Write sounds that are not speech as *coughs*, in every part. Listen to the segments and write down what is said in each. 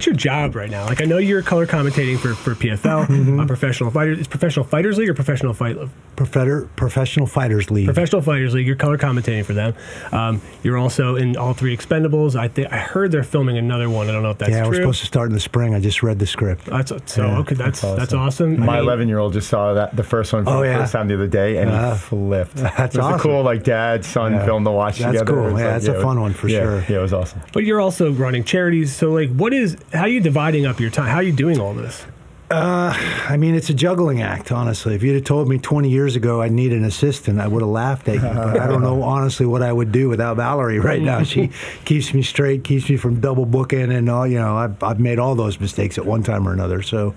what's your job right now? Like I know you're color commentating for for PFL, uh, professional fighters. Is professional fighters league or professional fight Professor, Professional Fighters League. professional fighters league? You're color commentating for them. Um, you're also in all three Expendables. I think I heard they're filming another one. I don't know if that's yeah, true. we're supposed to start in the spring. I just read the script. That's so Yeah, okay. That's that's awesome. awesome. My 11 year old just saw that the first one for Oh, the yeah? first time the other day, and Uh, he flipped. *laughs* that's it was awesome. a cool like dad son Yeah. film to watch That's together. That's cool. Yeah, like, that's a fun one for yeah, sure. Yeah, it was awesome. But you're also running charities. So like, what is? How are you dividing up your time? How are you doing all this? Uh, I mean, it's a juggling act, honestly. If you'd have told me 20 years ago I'd need an assistant, I would have laughed at you. But I don't know, honestly, what I would do without Valerie right now. She *laughs* keeps me straight, keeps me from double booking, and all. You know, I've, I've made all those mistakes at one time or another. So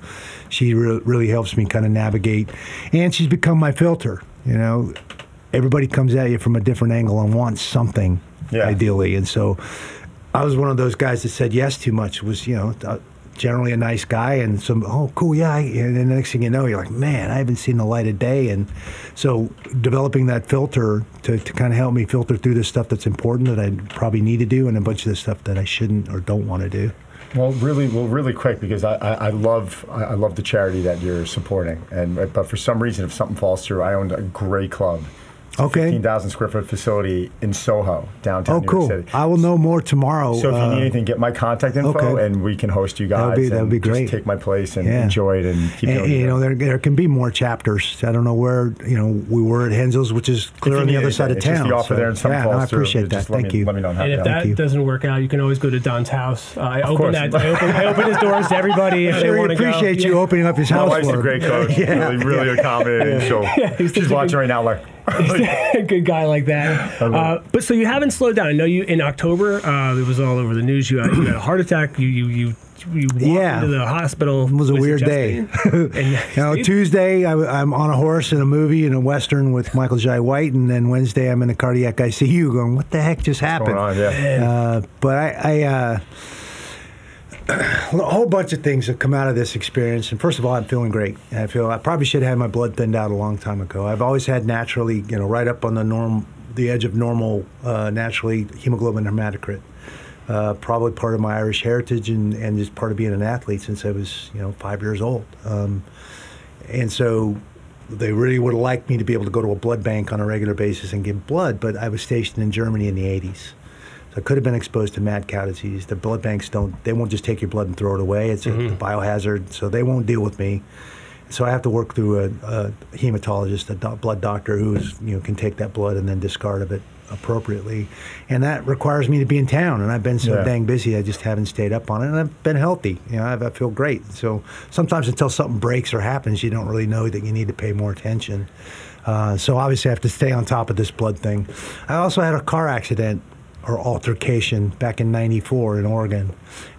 she re- really helps me kind of navigate, and she's become my filter. You know, everybody comes at you from a different angle and wants something, Yeah. ideally, and so I was one of those guys that said yes too much. Was you know uh, generally a nice guy and some oh cool yeah. And then the next thing you know, you're like man, I haven't seen the light of day. And so developing that filter to, to kind of help me filter through the stuff that's important that I probably need to do, and a bunch of the stuff that I shouldn't or don't want to do. Well, really, well, really quick because I, I, I love I love the charity that you're supporting, and but for some reason, if something falls through, I owned a great club. It's a Okay. 15,000 square foot facility in Soho, downtown Oh, New cool! York City. I will know more tomorrow. So if you uh, need anything, get my contact info, okay. and we can host you guys. That would be- that'd be great. Just take my place and Yeah. enjoy it and keep and, doing you know, there, there can be more chapters. I don't know where, you know, we were at Henzel's, which is clear on the other anything, side of it's town. just the offer so, there and something yeah, no, falls I through, appreciate that. Thank me- you. let me know and And if that you. doesn't work out, you can always go to Don's house. Uh, I open course. that. I open, I open his doors to everybody if they Sure, want to go. appreciate you Yeah. opening up his house. My house wife's for a great coach, *laughs* Yeah, really, really accommodating. So *laughs* he's she's watching right now, like, a *laughs* good guy like that. Uh, but so you haven't slowed down. I know you in October. Uh, it was all over the news. You had, you had a heart attack. You you you, you walked Yeah. into the hospital. It was a weird day. pain. *laughs* and, You *laughs* know, Tuesday I, am on a horse in a movie in a western with Michael Jai White, and then Wednesday I'm in a cardiac ICU, going, "What the heck just happened?" going on, yeah. Uh, but I, I uh, *clears throat* a whole bunch of things have come out of this experience. And first of all, I'm feeling great. I feel I probably should have had my blood thinned out a long time ago. I've always had naturally, you know, right up on the norm, the edge of normal, uh, naturally hemoglobin hematocrit. Uh, probably part of my Irish heritage and, and just part of being an athlete since I was, you know, five years old. Um, and so they really would have liked me to be able to go to a blood bank on a regular basis and give blood, but I was stationed in Germany in the 80s. So I could have been exposed to mad cow disease. The blood banks don't, they won't just take your blood and throw it away. It's a, a biohazard, so they won't deal with me. So I have to work through a, a hematologist, a do- blood doctor who's, you know, can take that blood and then discard of it appropriately. And that requires me to be in town. And I've been so Yeah. dang busy, I just haven't stayed up on it. And I've been healthy. You know, I've, I feel great. So sometimes until something breaks or happens, you don't really know that you need to pay more attention. Uh, so obviously, I have to stay on top of this blood thing. I also had a car accident or altercation back in '94 in Oregon,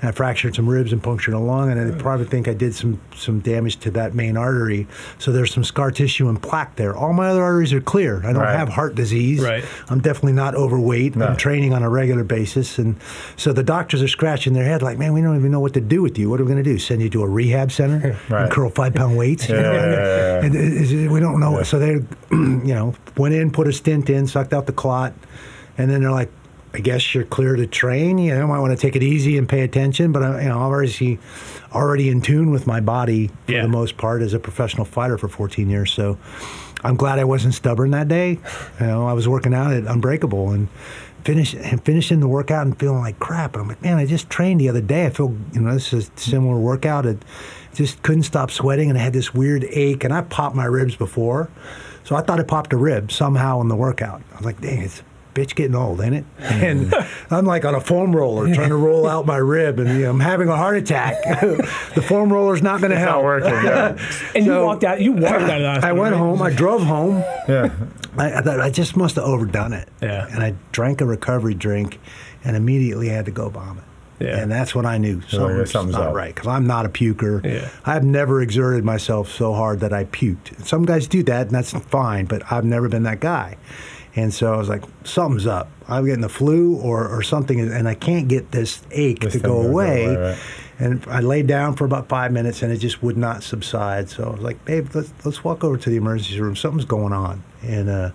and I fractured some ribs and punctured a lung, and I probably think I did some some damage to that main artery. So there's some scar tissue and plaque there. All my other arteries are clear. I don't Right. have heart disease. Right. I'm definitely not overweight. No. I'm training on a regular basis, and so the doctors are scratching their head like, "Man, we don't even know what to do with you. What are we going to do? Send you to a rehab center *laughs* Right. and curl five pound weights? You Yeah, know? yeah, yeah. And we don't know. So they, *clears throat* you know, went in, put a stint in, sucked out the clot, and then they're like, "I guess you're clear to train. You know, I want to take it easy and pay attention." But I'm you know, already already in tune with my body for Yeah. the most part as a professional fighter for 14 years. So I'm glad I wasn't stubborn that day. You know, I was working out at Unbreakable and. Finish, and finishing the workout and feeling like crap. And I'm like, man, I just trained the other day. I feel, you know, this is a similar workout. It just couldn't stop sweating, and I had this weird ache. And I popped my ribs before, so I thought I popped a rib somehow in the workout. I was like, dang, it's bitch getting old, ain't it? *laughs* And I'm like on a foam roller trying to roll out my rib, and you know, I'm having a heart attack. *laughs* the foam roller's not going to It's not help. working. Yeah. *laughs* And you walked out. You walked out of the I went right? home. I drove home. yeah. I, I thought I just must have overdone it. Yeah. And I drank a recovery drink, and immediately had to go vomit. Yeah. And that's when I knew something's, something's not up. right because I'm not a puker. Yeah. I've never exerted myself so hard that I puked. Some guys do that, and that's fine, but I've never been that guy. And so I was like, something's up. I'm getting the flu or, or something, and I can't get this ache This to go away. away, right. And I laid down for about five minutes, and it just would not subside. So I was like, babe, let's, let's walk over to the emergency room. Something's going on. And uh,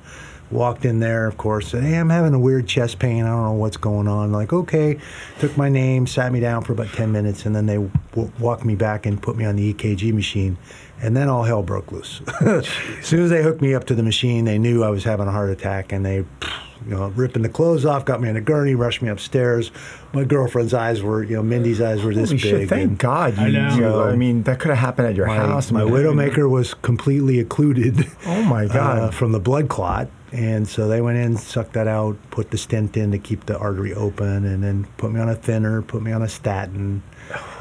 walked in there, of course, said, Hey, I'm having a weird chest pain. I don't know what's going on. Like, okay. Took my name, sat me down for about 10 minutes, and then they w- walked me back and put me on the EKG machine. And then all hell broke loose. *laughs* as soon as they hooked me up to the machine, they knew I was having a heart attack, and they, you know, ripping the clothes off, got me in a gurney, rushed me upstairs. My girlfriend's eyes were, you know, Mindy's eyes were this Holy big. shit! Thank and- God. You, I know. you- I mean, that could have happened at your my, house. I my mean, widowmaker was completely occluded. Oh my *laughs* God. uh, from the blood clot, and so they went in, sucked that out, put the stent in to keep the artery open, and then put me on a thinner, put me on a statin,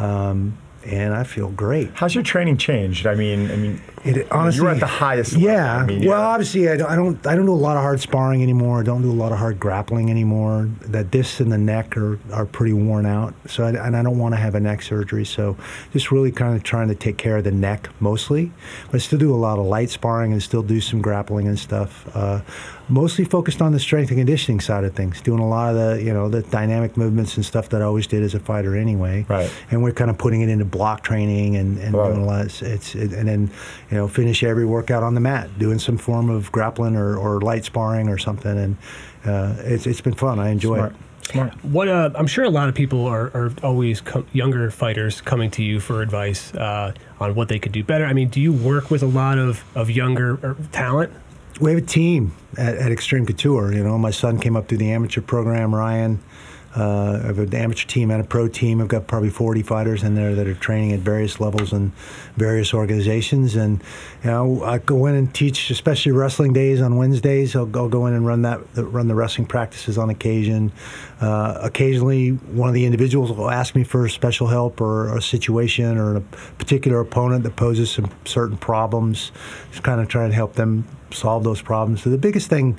um, and I feel great. How's your training changed? I mean, I mean, It, honestly, you're at the highest. level. Yeah. I mean, well, yeah. obviously, I don't, I don't. I don't do a lot of hard sparring anymore. I don't do a lot of hard grappling anymore. The discs in the neck are, are pretty worn out. So, I, and I don't want to have a neck surgery. So, just really kind of trying to take care of the neck mostly. But I still do a lot of light sparring and still do some grappling and stuff. Uh, mostly focused on the strength and conditioning side of things. Doing a lot of the you know the dynamic movements and stuff that I always did as a fighter anyway. Right. And we're kind of putting it into block training and, and Right. doing a lot. It's, it's it, and then you know finish every workout on the mat, doing some form of grappling or, or light sparring or something, and uh, it's it's been fun. I enjoy Smart. it. Smart. What uh, I'm sure a lot of people are, are always co- younger fighters coming to you for advice uh, on what they could do better. I mean, do you work with a lot of, of younger er, talent? We have a team at, at Extreme Couture. You know, my son came up through the amateur program. Ryan, uh, I have an amateur team and a pro team. I've got probably 40 fighters in there that are training at various levels and various organizations. And you know, I go in and teach, especially wrestling days on Wednesdays. I'll, I'll go in and run that, run the wrestling practices on occasion. Uh, occasionally, one of the individuals will ask me for special help or a situation or a particular opponent that poses some certain problems. Just kind of trying to help them solve those problems. So the biggest thing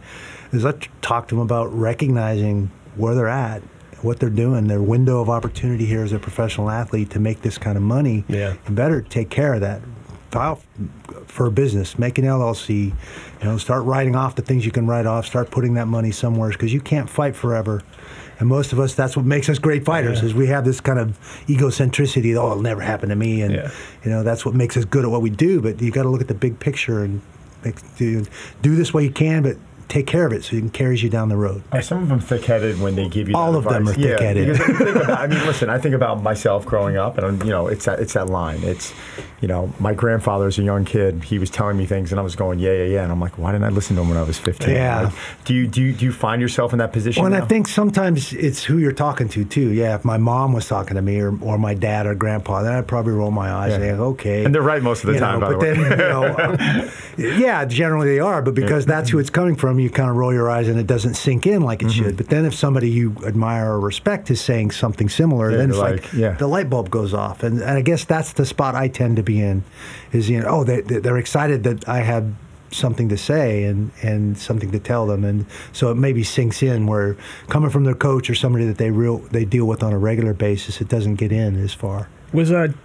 is I talk to them about recognizing where they're at, what they're doing, their window of opportunity here as a professional athlete to make this kind of money. Yeah. Better take care of that. File for a business, make an LLC, you know, start writing off the things you can write off, start putting that money somewhere because you can't fight forever. And most of us, that's what makes us great fighters, Yeah. is we have this kind of egocentricity. Oh, it'll never happen to me, and Yeah. you know that's what makes us good at what we do. But you got to look at the big picture and make, do, do this what you can, but take care of it so it can carries you down the road. Are some of them thick-headed when they give you? All of them advice? are thick-headed. Yeah, I, about, I mean, listen. I think about myself growing up, and I'm, you know, it's that it's that line. It's, you know, my grandfather as a young kid, he was telling me things, and I was going, yeah, yeah, yeah, and I'm like, why didn't I listen to him when I was 15? Yeah. Like, do you do you, do you find yourself in that position? Well, and now? I think sometimes it's who you're talking to too. Yeah, if my mom was talking to me or, or my dad or grandpa, then I'd probably roll my eyes Yeah. and say, okay. And they're right most of the You time, know, by the but way. then, you know, *laughs* yeah, generally they are, but because that's who it's coming from, you kind of roll your eyes and it doesn't sink in like it Mm-hmm. should. But then if somebody you admire or respect is saying something similar, Yeah, then it's like, like, yeah. the light bulb goes off. And, and I guess that's the spot I tend to be in is, you know, oh, they, they're excited that I have something to say and, and something to tell them. And so it maybe sinks in where coming from their coach or somebody that they real they deal with on a regular basis, it doesn't get in as far. Was uh, w-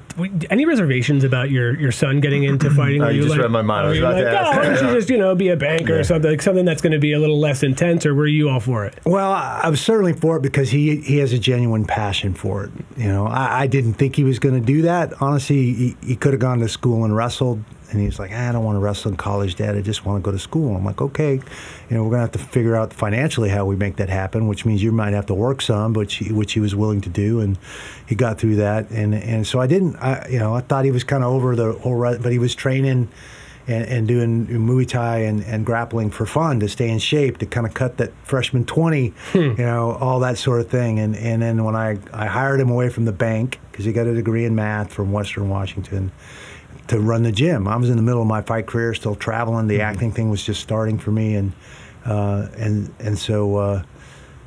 any reservations about your, your son getting into fighting? Oh, Were you just like, read my mind. I was you about to like, ask oh, why that. don't you just you know be a banker Yeah. or something like something that's going to be a little less intense, or were you all for it? Well, I I was certainly for it because he he has a genuine passion for it. You know, I, I didn't think he was going to do that. Honestly, he, he could have gone to school and wrestled, and he was like, "Ah, I don't want to wrestle in college, Dad. I just want to go to school. I'm like, okay, you know, we're going to have to figure out financially how we make that happen, which means you might have to work some, which he, which he was willing to do, and he got through that. And and so I didn't, I, you know, I thought he was kind of over the whole, but he was training and, and doing Muay Thai and, and grappling for fun to stay in shape, to kind of cut that freshman 20, you know, all that sort of thing. And, and then when I, I hired him away from the bank, because he got a degree in math from Western Washington, to run the gym. I was in the middle of my fight career, still traveling. The acting thing was just starting for me. And, uh, and, and so uh,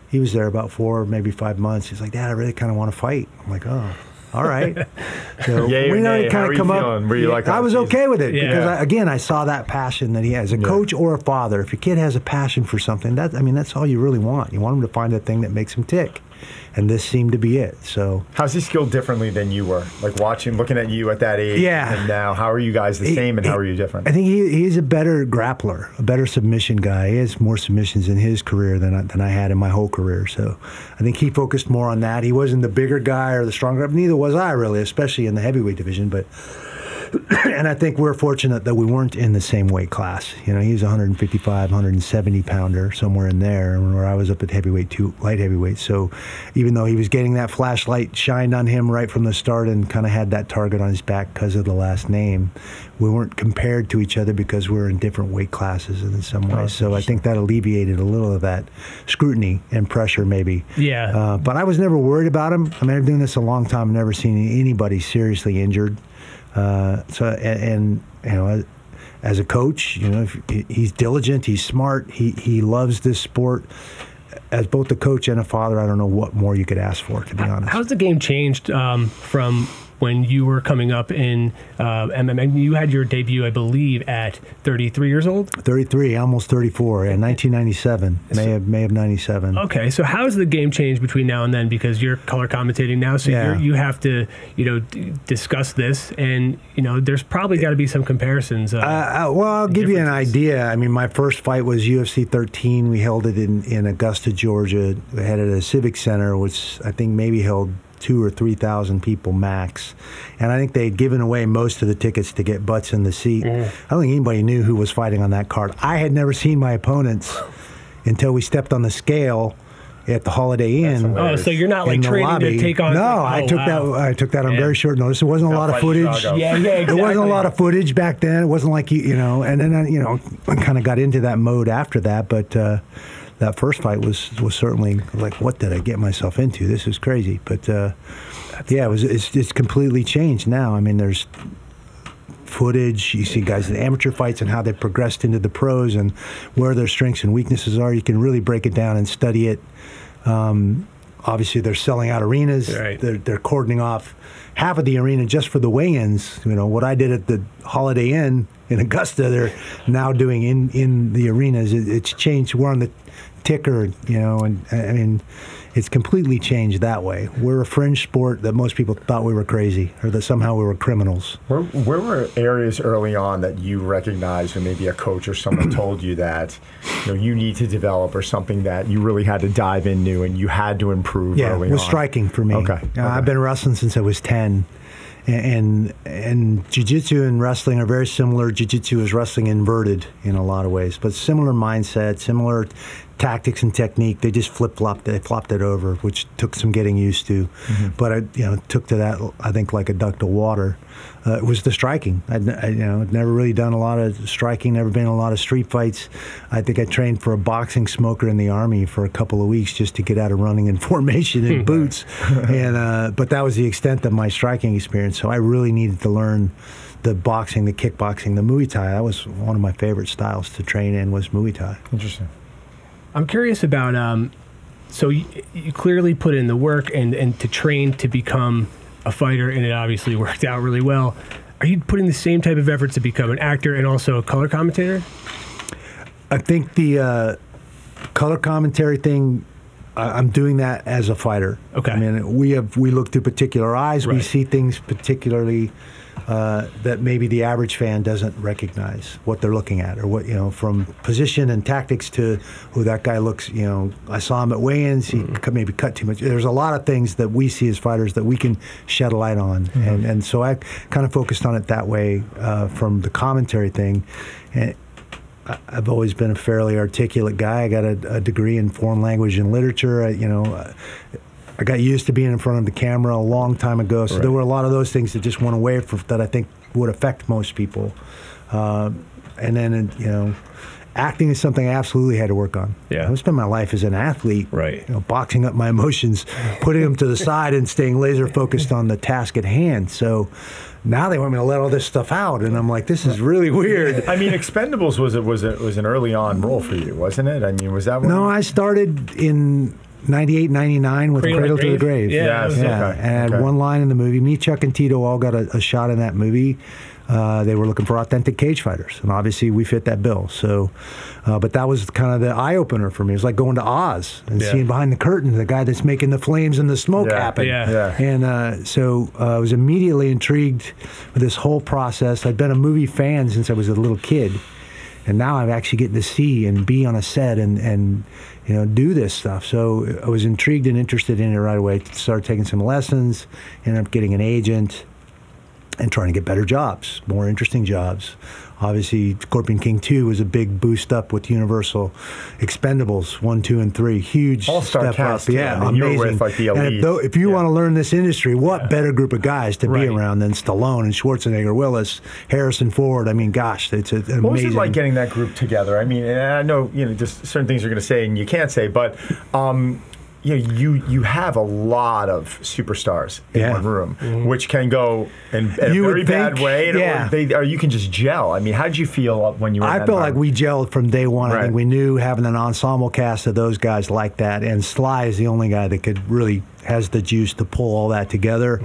he was there about four, maybe five months. He's like, Dad, I really kind of want to fight. I'm like, oh. All right. *laughs* So Yay we? How kind of come up. Were you like, I was okay with it Yeah. because I, again, I saw that passion that he has. A Yeah. coach or a father, if your kid has a passion for something, that I mean, that's all you really want. You want him to find that thing that makes him tick, and this seemed to be it. So How's he skilled differently than you were? Like watching, looking at you at that age, Yeah. and now, how are you guys the same, and how are you different? I think he, he's a better grappler, a better submission guy. He has more submissions in his career than I, than I had in my whole career. So I think he focused more on that. He wasn't the bigger guy or the stronger. Neither was I really, especially in the heavyweight division. But *coughs* and I think we're fortunate that we weren't in the same weight class. You know, he was 155, 170 pounder, somewhere in there, where I was up at heavyweight, two light heavyweight. So, even though he was getting that flashlight shined on him right from the start and kind of had that target on his back because of the last name, we weren't compared to each other because we were in different weight classes in some ways. so I think that alleviated a little of that scrutiny and pressure, maybe. Yeah. Uh, but I was never worried about him. I mean, I've been doing this a long time. I've never seen anybody seriously injured. Uh, so and, and you know, as, a coach, you know, if, he's diligent, he's smart, he he loves this sport. As both a coach and a father, I don't know what more you could ask for, to be honest. How's the game changed um, from when you were coming up in uh, MMA. You had your debut, I believe, at 33 years old. 33, almost 34, yeah, 1997, May of May of 97. Okay, so how's the game changed between now and then? Because you're color commentating now, so Yeah. you're, you have to, you know, d- discuss this, and you know, there's probably got to be some comparisons. Uh, Uh, well, I'll give you an idea. I mean, my first fight was UFC 13. We held it in, in Augusta, Georgia. We had it at a civic center, which I think maybe held two or three thousand people max. And I think they had given away most of the tickets to get butts in the seat. I don't think anybody knew who was fighting on that card. I had never seen my opponents until we stepped on the scale at the Holiday Inn. oh, so you're not like in the training lobby. to take on? No, oh, I took wow. that. I took that on Yeah. very short notice. It wasn't a lot of footage. Chicago. Yeah, yeah, There wasn't a lot of footage back then. It wasn't like you, you know, and then I, you know, I kind of got into that mode after that. But uh, that first fight was was certainly like, what did I get myself into? This is crazy. But uh, yeah, it was. It's, it's completely changed now. I mean, there's footage. You see guys in amateur fights and how they progressed into the pros and where their strengths and weaknesses are. You can really break it down and study it. Um, obviously, they're selling out arenas. Right. They're, they're cordoning off half of the arena just for the weigh-ins. You know what I did at the Holiday Inn in Augusta. They're now doing in in the arenas. It, it's changed. We're on the ticker. You know, and I mean. It's completely changed that way. We're a fringe sport that most people thought we were crazy or that somehow we were criminals. Where, where were areas early on that you recognized, or maybe a coach or someone *clears throat* told you that you know you need to develop, or something that you really had to dive into and you had to improve Yeah, early was on? striking for me. Okay, Uh, okay. I've been wrestling since I was ten, and and, and jiu-jitsu and wrestling are very similar. Jiu-jitsu is wrestling inverted in a lot of ways, but similar mindset, similar tactics and technique. They just flip flopped. They flopped it over, which took some getting used to. Mm-hmm. But I, you know, took to that. I think like a duck to water. Uh, it was the striking. I'd, I, you know, never really done a lot of striking. Never been in a lot of street fights. I think I trained for a boxing smoker in the army for a couple of weeks just to get out of running in *laughs* formation in *laughs* boots. and uh, but that was the extent of my striking experience. So I really needed to learn the boxing, the kickboxing, the Muay Thai. That was one of my favorite styles to train in was Muay Thai. Interesting. I'm curious about. Um, so you, you clearly put in the work and and to train to become a fighter, and it obviously *laughs* worked out really well. Are you putting the same type of effort to become an actor and also a color commentator? I think the uh, color commentary thing. I- I'm doing that as a fighter. Okay. I mean, we have we look through particular eyes. We see things particularly uh, that maybe the average fan doesn't recognize what they're looking at, or what you know, from position and tactics to who that guy looks. You know, I saw him at weigh-ins. He cut- maybe cut too much. There's a lot of things that we see as fighters that we can shed a light on, and and so I kind of focused on it that way uh, from the commentary thing. And, I've always been a fairly articulate guy. I got a, a degree in foreign language and literature. I, you know, uh, I got used to being in front of the camera a long time ago. So there were a lot of those things that just went away for, that I think would affect most people. Uh, and then, you know, acting is something I absolutely had to work on. Yeah. I spent my life as an athlete, Right. You know, boxing up my emotions, *laughs* putting them to the side, and staying laser focused on the task at hand. So. Now they want me to let all this stuff out, and I'm like, this is really weird. I mean, Expendables was a, was a, was an early on role for you, wasn't it? I mean, was that? No, I started in 98, 99 with Cradle Cradle, to to the Grave? Grave. Yeah, that was- yeah. okay, And okay. one line in the movie. Me, Chuck, and Tito all got a, a shot in that movie. Uh, they were looking for authentic cage fighters, and obviously we fit that bill. So, uh, but that was kind of the eye opener for me. It was like going to Oz and Yeah. seeing behind the curtain the guy that's making the flames and the smoke Yeah, happen. yeah. Yeah. And uh, so uh, I was immediately intrigued with this whole process. I'd been a movie fan since I was a little kid, and now I'm actually getting to see and be on a set and and you know do this stuff. So I was intrigued and interested in it right away. Started taking some lessons, ended up getting an agent, and trying to get better jobs, more interesting jobs. Obviously, Scorpion King 2 was a big boost up with Universal Expendables 1, 2, and 3. Huge All-star step cast, up. Yeah, you amazing. with, like, And if, elites. tho- if you Yeah. want to learn this industry, what better group of guys to Right. be around than Stallone and Schwarzenegger, Willis, Harrison Ford? I mean, gosh, it's a- an What was amazing. it like getting that group together? I mean, and I know you know just certain things you're going to say and you can't say, but um, you know, you you have a lot of superstars in Yeah. one room, which can go in, in a very bad think- way, or, yeah. they, or you can just gel. I mean, how did you feel when you were? I felt like we gelled from day one. I think we knew having an ensemble cast of those guys like that, and Sly is the only guy that could really has the juice to pull all that together.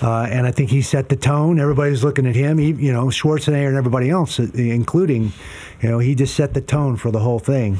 Uh, and I think he set the tone. Everybody's looking at him. He, you know, Schwarzenegger and everybody else, uh, including, you know, he just set the tone for the whole thing.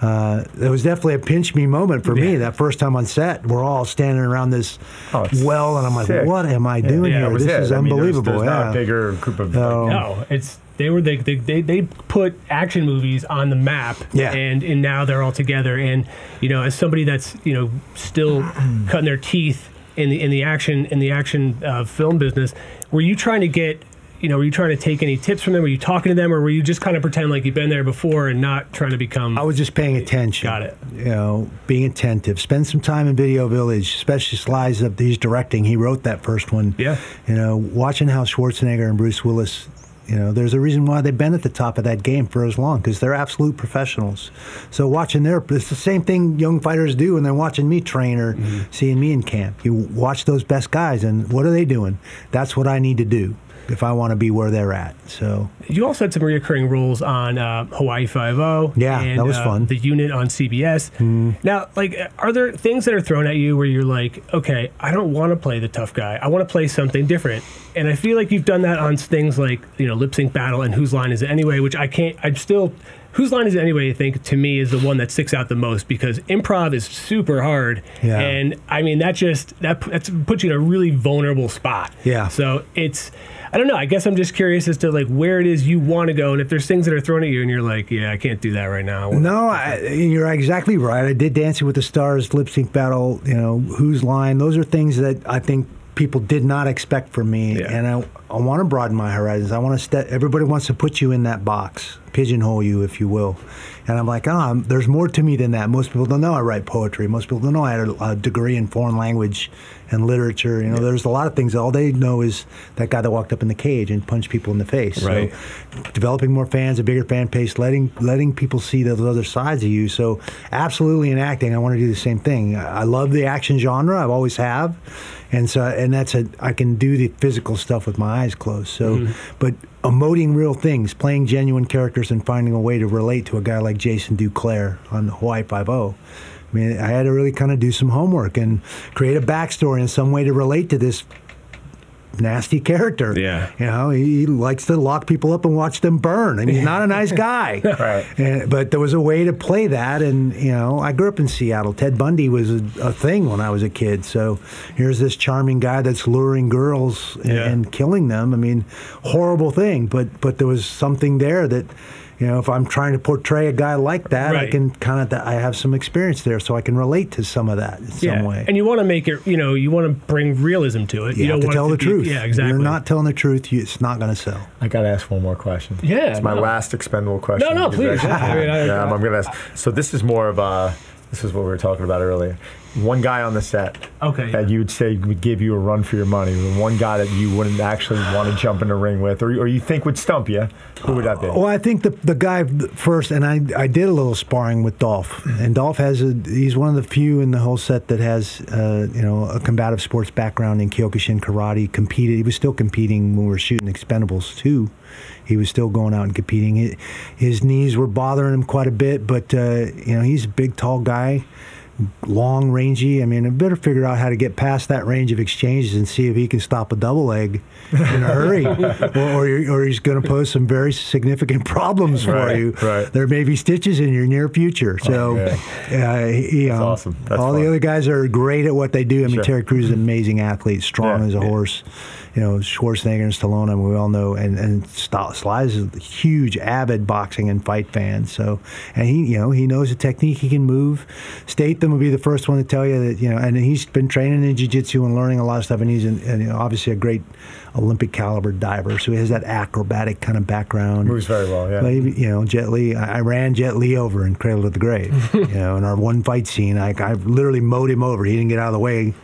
Uh, it was definitely a pinch me moment for me that first time on set. We're all standing around this Oh, well, and I'm like, sick. "What am I doing yeah, here? This it. is I mean, there's- unbelievable." There's, not yeah. a bigger group of. No. No, it's they were they, they they they put action movies on the map. Yeah. and and now they're all together. And you know, as somebody that's you know still cutting their teeth in the in the action in the action uh, film business, were you trying to get you know, were you trying to take any tips from them? Were you talking to them, or were you just kind of pretend like you've been there before and not trying to become? I was just paying attention. Got it. You know, being attentive. Spend some time in Video Village, especially slides that he's directing. He wrote that first one. Yeah. You know, watching how Schwarzenegger and Bruce Willis. You know, there's a reason why they've been at the top of that game for as long because they're absolute professionals. So watching their, it's the same thing young fighters do, and they're watching me train or mm-hmm. seeing me in camp. You watch those best guys, and what are they doing? That's what I need to do if I want to be where they're at. So You also had some recurring roles on uh, Hawaii Five O. Yeah, and, that was uh, fun. The unit on CBS. Now, like, are there things that are thrown at you where you're like, okay, I don't want to play the tough guy. I want to play something different. And I feel like you've done that on things like you know lip sync battle and whose line is it anyway, which I can't. I'm still. Whose line is it anyway? I think to me is the one that sticks out the most because improv is super hard, Yeah. and I mean that just that that's puts you in a really vulnerable spot. Yeah. So it's, I don't know. I guess I'm just curious as to like where it is you want to go, and if there's things that are thrown at you, and you're like, yeah, I can't do that right now. No, I, you're exactly right. I did Dancing with the Stars, lip sync battle, you know, whose line. Those are things that I think people did not expect from me. Yeah. And I, I want to broaden my horizons. I want to step, everybody wants to put you in that box, pigeonhole you, if you will. And I'm like, oh, there's more to me than that. Most people don't know I write poetry. Most people don't know I had a, a degree in foreign language and literature. You know, there's a lot of things. All they know is that guy that walked up in the cage and punched people in the face. Right. So developing more fans, a bigger fan base, letting letting people see those other sides of you. So absolutely in acting, I want to do the same thing. I love the action genre. I've always have, and so and that's a I can do the physical stuff with my eyes closed. So, mm-hmm. but emoting real things, playing genuine characters, and finding a way to relate to a guy like Jason Duclair on Hawaii Five O. I mean, I had to really kind of do some homework and create a backstory in some way to relate to this nasty character. Yeah. You know, he, he likes to lock people up and watch them burn. I mean, he's not a nice guy. *laughs* Right. And, but there was a way to play that. And, you know, I grew up in Seattle. Ted Bundy was a, a thing when I was a kid. So here's this charming guy that's luring girls and, Yeah. and killing them. I mean, horrible thing. But, but there was something there that. You know, if I'm trying to portray a guy like that, I can kind of I have some experience there, so I can relate to some of that in some yeah. way. And you want to make it, you know, you want to bring realism to it. you, have don't to tell the be- truth. Yeah, exactly. If you're not telling the truth, you, it's not going to sell. I got to ask one more question. Yeah, It's my no. last expendable question. No, no, please. I- *laughs* I mean, I- yeah, I'm, I'm going to ask. So this is more of a. This is what we were talking about earlier. One guy on the set Okay. that you would say would give you a run for your money. and One guy that you wouldn't actually want to jump in the ring with, or, or you think would stump you. Who would that be? Well, I think the the guy first, and I I did a little sparring with Dolph, and Dolph has a he's one of the few in the whole set that has uh, you know a combative sports background in Kyokushin karate. Competed, he was still competing when we were shooting Expendables too. He was still going out and competing. His, his knees were bothering him quite a bit, but uh, you know he's a big, tall guy. Long, rangey. I mean, I better figure out how to get past that range of exchanges and see if he can stop a double leg in a hurry, *laughs* or, or, or he's going to pose some very significant problems for Right, you. right. There may be stitches in your near future. So, Okay. uh, he- you know, awesome. All fun. the other guys are great at what they do. I mean, Sure. Terry Crews is an amazing athlete, strong Yeah, as a yeah. horse. You know Schwarzenegger and Stallone, and we all know, and and Sly is a huge, avid boxing and fight fan. So, and he, you know, he knows the technique. He can move. Statham will be the first one to tell you that, you know, and he's been training in jiu-jitsu and learning a lot of stuff, and he's an, and, you know, obviously a great Olympic caliber diver. So he has that acrobatic kind of background. Moves very well, yeah. But, you know, Jet Li, I I ran Jet Li over in Cradle to the Grave. *laughs* you know, in our one fight scene, I, I literally mowed him over. He didn't get out of the way.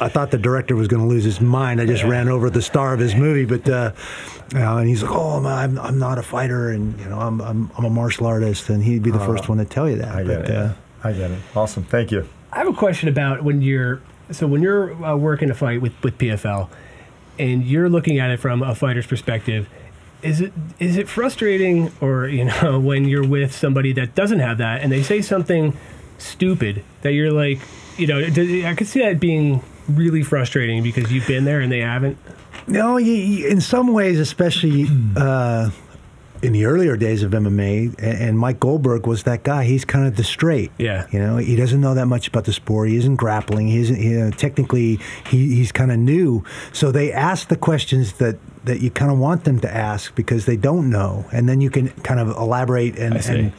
I thought the director was going to lose his mind. I just ran over the star of his movie, but uh, you know, and he's like, "Oh, I'm, I'm, I'm not a fighter, and you know, I'm, I'm, I'm a martial artist," and he'd be the first one to tell you that. I get but, it. Uh, I get it. Awesome. Thank you. I have a question about when you're so when you're uh, working a fight with with PFL, and you're looking at it from a fighter's perspective. Is it is it frustrating, or you *laughs* know, when you're with somebody that doesn't have that, and they say something stupid that you're like, you know, I could see that being really frustrating because you've been there and they haven't. No, you, you, in some ways, especially uh, in the earlier days of MMA, and, and Mike Goldberg was that guy. He's kind of the straight. Yeah. You know, he doesn't know that much about the sport. He isn't grappling. He isn't. You know, technically, he, he's kind of new. So they ask the questions that that you kind of want them to ask because they don't know, and then you can kind of elaborate and I see. and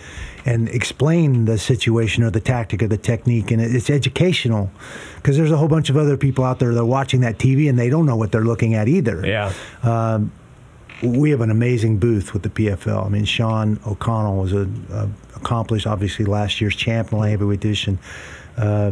and explain the situation or the tactic or the technique, and it's educational because there's a whole bunch of other people out there that are watching that TV and they don't know what they're looking at either. Yeah. We have an amazing booth with the PFL. I mean, Sean O'Connell was a, a accomplished, obviously last year's champ in the heavyweight edition. Uh,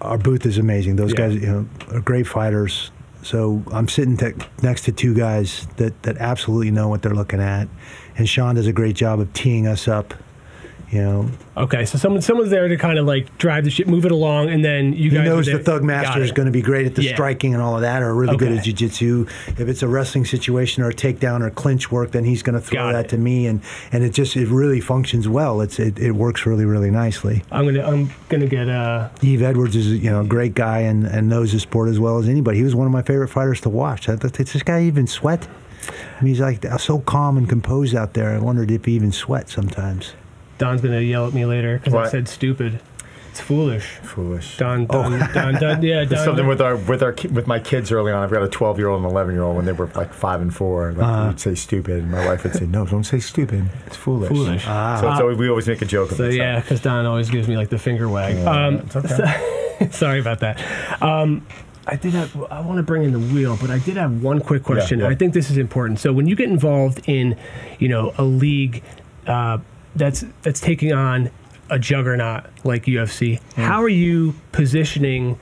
our booth is amazing. Those Yeah. guys, you know, are great fighters. So I'm sitting te- next to two guys that, that absolutely know what they're looking at, and Sean does a great job of teeing us up. You know, Okay, so someone someone's there to kind of like drive the ship, move it along, and then you he guys. are knows the Thug Master is going to be great at the Yeah. striking and all of that, or really good at jiu-jitsu. If it's a wrestling situation or a takedown or clinch work, then he's going to throw Got that it. to me, and, and it just it really functions well. It's it, it works really really nicely. I'm gonna I'm gonna get uh Yves Edwards is you know a great guy and, and knows the sport as well as anybody. He was one of my favorite fighters to watch. I thought, Does this guy even sweat? I mean, he's like so calm and composed out there. I wondered if he even sweat sometimes. Don's gonna yell at me later because I said stupid. It's foolish. Foolish. Don, Don, Don, Don, yeah, Don. Something with our with our with my kids early on. I've got a 12 year old and 11 year old. When they were like five and four, like Uh-huh. we'd say stupid, and my wife would say, "No, don't say stupid. It's foolish." Foolish. So it's always, we always make a joke of So it. yeah, because Don always gives me like the finger wag. Um, it's okay. *laughs* sorry about that. Um, I did have. I want to bring in the wheel, but I did have one quick question. yeah. I think this is important. So when you get involved in, you know, a league uh, that's that's taking on a juggernaut like UFC, Hmm. how are you positioning?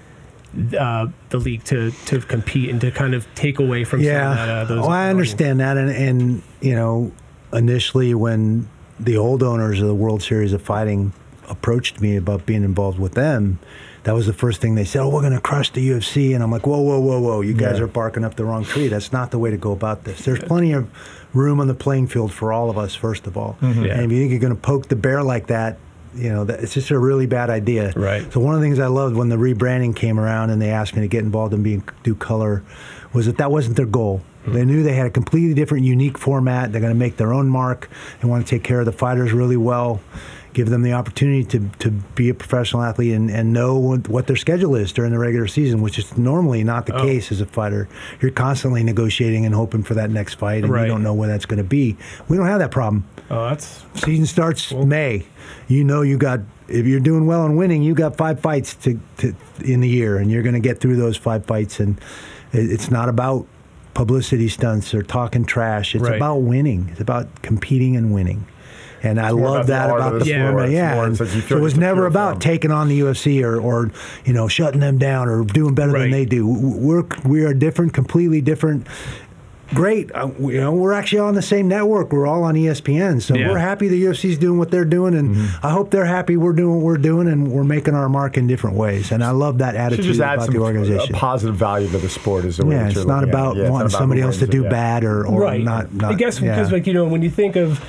Uh, the league to to compete and to kind of take away from some Yeah, of that, uh, those well, I understand that, and and you know, initially when the old owners of the World Series of Fighting approached me about being involved with them, that was the first thing they said. Oh, we're going to crush the UFC, and I'm like, whoa, whoa, whoa, whoa! You guys Yeah. are barking up the wrong tree. That's not the way to go about this. There's plenty of room on the playing field for all of us. First of all, mm-hmm. Yeah. and if you think you're going to poke the bear like that. You know, that, it's just a really bad idea. Right. So one of the things I loved when the rebranding came around and they asked me to get involved in being do color was that that wasn't their goal. Mm-hmm. They knew they had a completely different, unique format. They're going to make their own mark. They want to take care of the fighters really well, give them the opportunity to, to be a professional athlete and, and know what, what their schedule is during the regular season, which is normally not the Oh. case as a fighter. You're constantly negotiating and hoping for that next fight, and Right. you don't know when that's going to be. We don't have that problem. Oh, that's Season starts May. You know you got if you're doing well and winning, you got five fights to, to in the year, and you're going to get through those five fights. And it, it's not about publicity stunts or talking trash. It's Right. about winning. It's about competing and winning. And I more love that about the the sport. format. It's Yeah, more- and it's like you so it was never about form. taking on the UFC or, or you know shutting them down or doing better Right. than they do. We're we are different, completely different great. Uh, we- you know, we're actually on the same network. We're all on ESPN, so Yeah. we're happy the UFC's doing what they're doing, and Mm-hmm. I hope they're happy we're doing what we're doing, and we're making our mark in different ways. And I love that attitude just add about some the organization. positive value to the sport. Is the way yeah, it's not looking at it. about Yeah, it's not wanting about somebody else to do it, yeah. bad or, or right. not, not. I guess yeah. because like you know when you think of,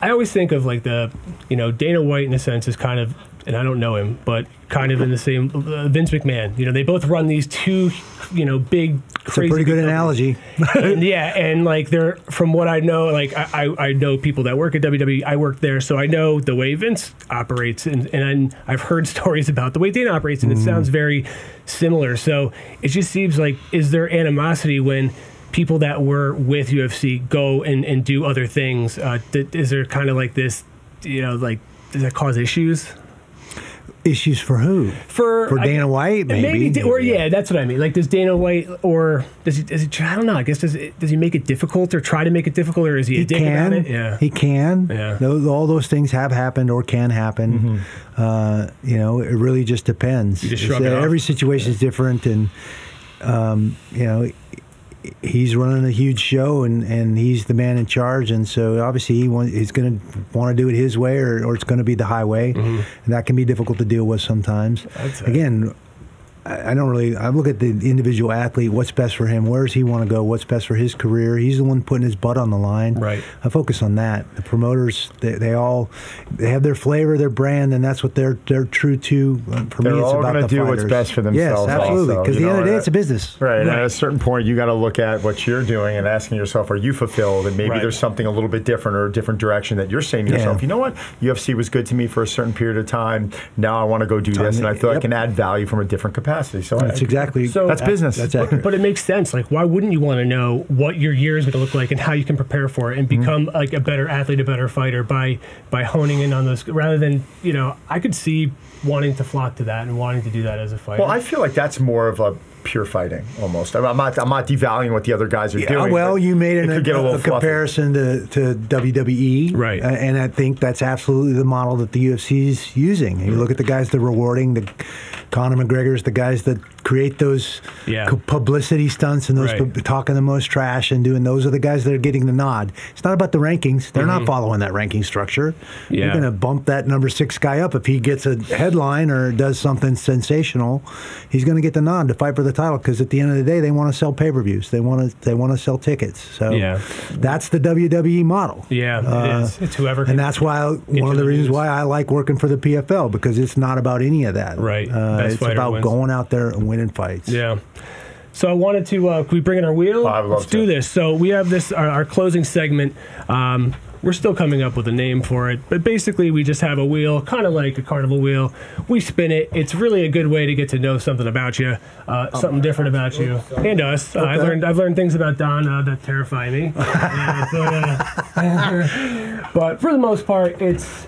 I always think of like the, you know Dana White in a sense is kind of, and I don't know him, but kind of in the same uh, Vince McMahon. You know they both run these two you know big. It's a pretty good analogy. *laughs* and yeah, and like they're from what I know, like I, I, I know people that work at WWE. I work there, so I know the way Vince operates, and and I've heard *laughs* stories about the way Dana operates, and it sounds very similar. So it just seems like is there animosity when people that were with UFC go and, and do other things? Uh, th- is there kind of like this, you know, like does that cause issues? Issues for who? for For I- Dana White, maybe. or yeah, that's what I mean. Like, does Dana White or does he? Does he I don't know. I guess does it, does he make it difficult or try to make it difficult or is he, a He can. Yeah, He can. Yeah. Those, all those things have happened or can happen. Mm-hmm. Uh, you know, it really just depends. You just uh, every situation is different, and um, you know, he's running a huge show, and, and he's the man in charge, and so obviously he want, he's going to want to do it his way, or, or it's going to be the highway, and that can be difficult to deal with sometimes. Mm-hmm. Again. I don't really. I look at the individual athlete. What's best for him? Where does he want to go? What's best for his career? He's the one putting his butt on the line. Right. I focus on that. The promoters, they, they all, they have their flavor, their brand, and that's what they're they're true to. Uh, For They're me, it's all about the do what's best for themselves Yes, absolutely. Because the end of the day, it's a business. Right. Right. at a certain point, you got to look at what you're doing and asking yourself, are you fulfilled? And maybe Right. there's something a little bit different or a different direction that you're saying to Yeah. yourself, you know what? UFC was good to me for a certain period of time. Now I want to go do this. And I feel I can add value from a different capacity. So That's I, exactly. So- That's business. That's But- accurate. but it makes sense. Like, why wouldn't you want to know what your year is going to look like and how you can prepare for it and Mm-hmm. become like a better athlete, a better fighter by by honing in on those rather than you know I could see wanting to flock to that and wanting to do that as a fighter. Well, I feel like that's more of a pure fighting almost. I'm not, I'm not devaluing what the other guys are Yeah, doing. well, you made an, a a, a comparison to, to WWE, Right. uh, and I think that's absolutely the model that the UFC is using. You look at the guys that are rewarding the Conor McGregor's, the guys that create those Yeah. publicity stunts and those Right. pu- talking the most trash and doing those are the guys that are getting the nod. It's not about the rankings; they're not following that ranking structure. Mm-hmm. Yeah. They're going to bump that number six guy up if he gets a headline or does something sensational. He's going to get the nod to fight for the title because at the end of the day, they want to sell pay per views. They want to they want to sell tickets. So Yeah. that's the WWE model. yeah, Uh, it is. It's whoever. And that's why one of the the reasons why I like working for the PFL because it's not about any of that. Right. Uh, it's about wins. going out there and winning fights. Yeah. So I wanted to. Uh, can we bring in our wheel? Oh, I would Let's do to. this. So we have this our, our closing segment. Um, we're still coming up with a name for it, but basically we just have a wheel, kind of like a carnival wheel. We spin it. It's really a good way to get to know something about you, uh, something different about you and us. Uh, I learned I've learned things about Don uh, that terrify me. *laughs* Uh, but, uh, *laughs* but for the most part, it's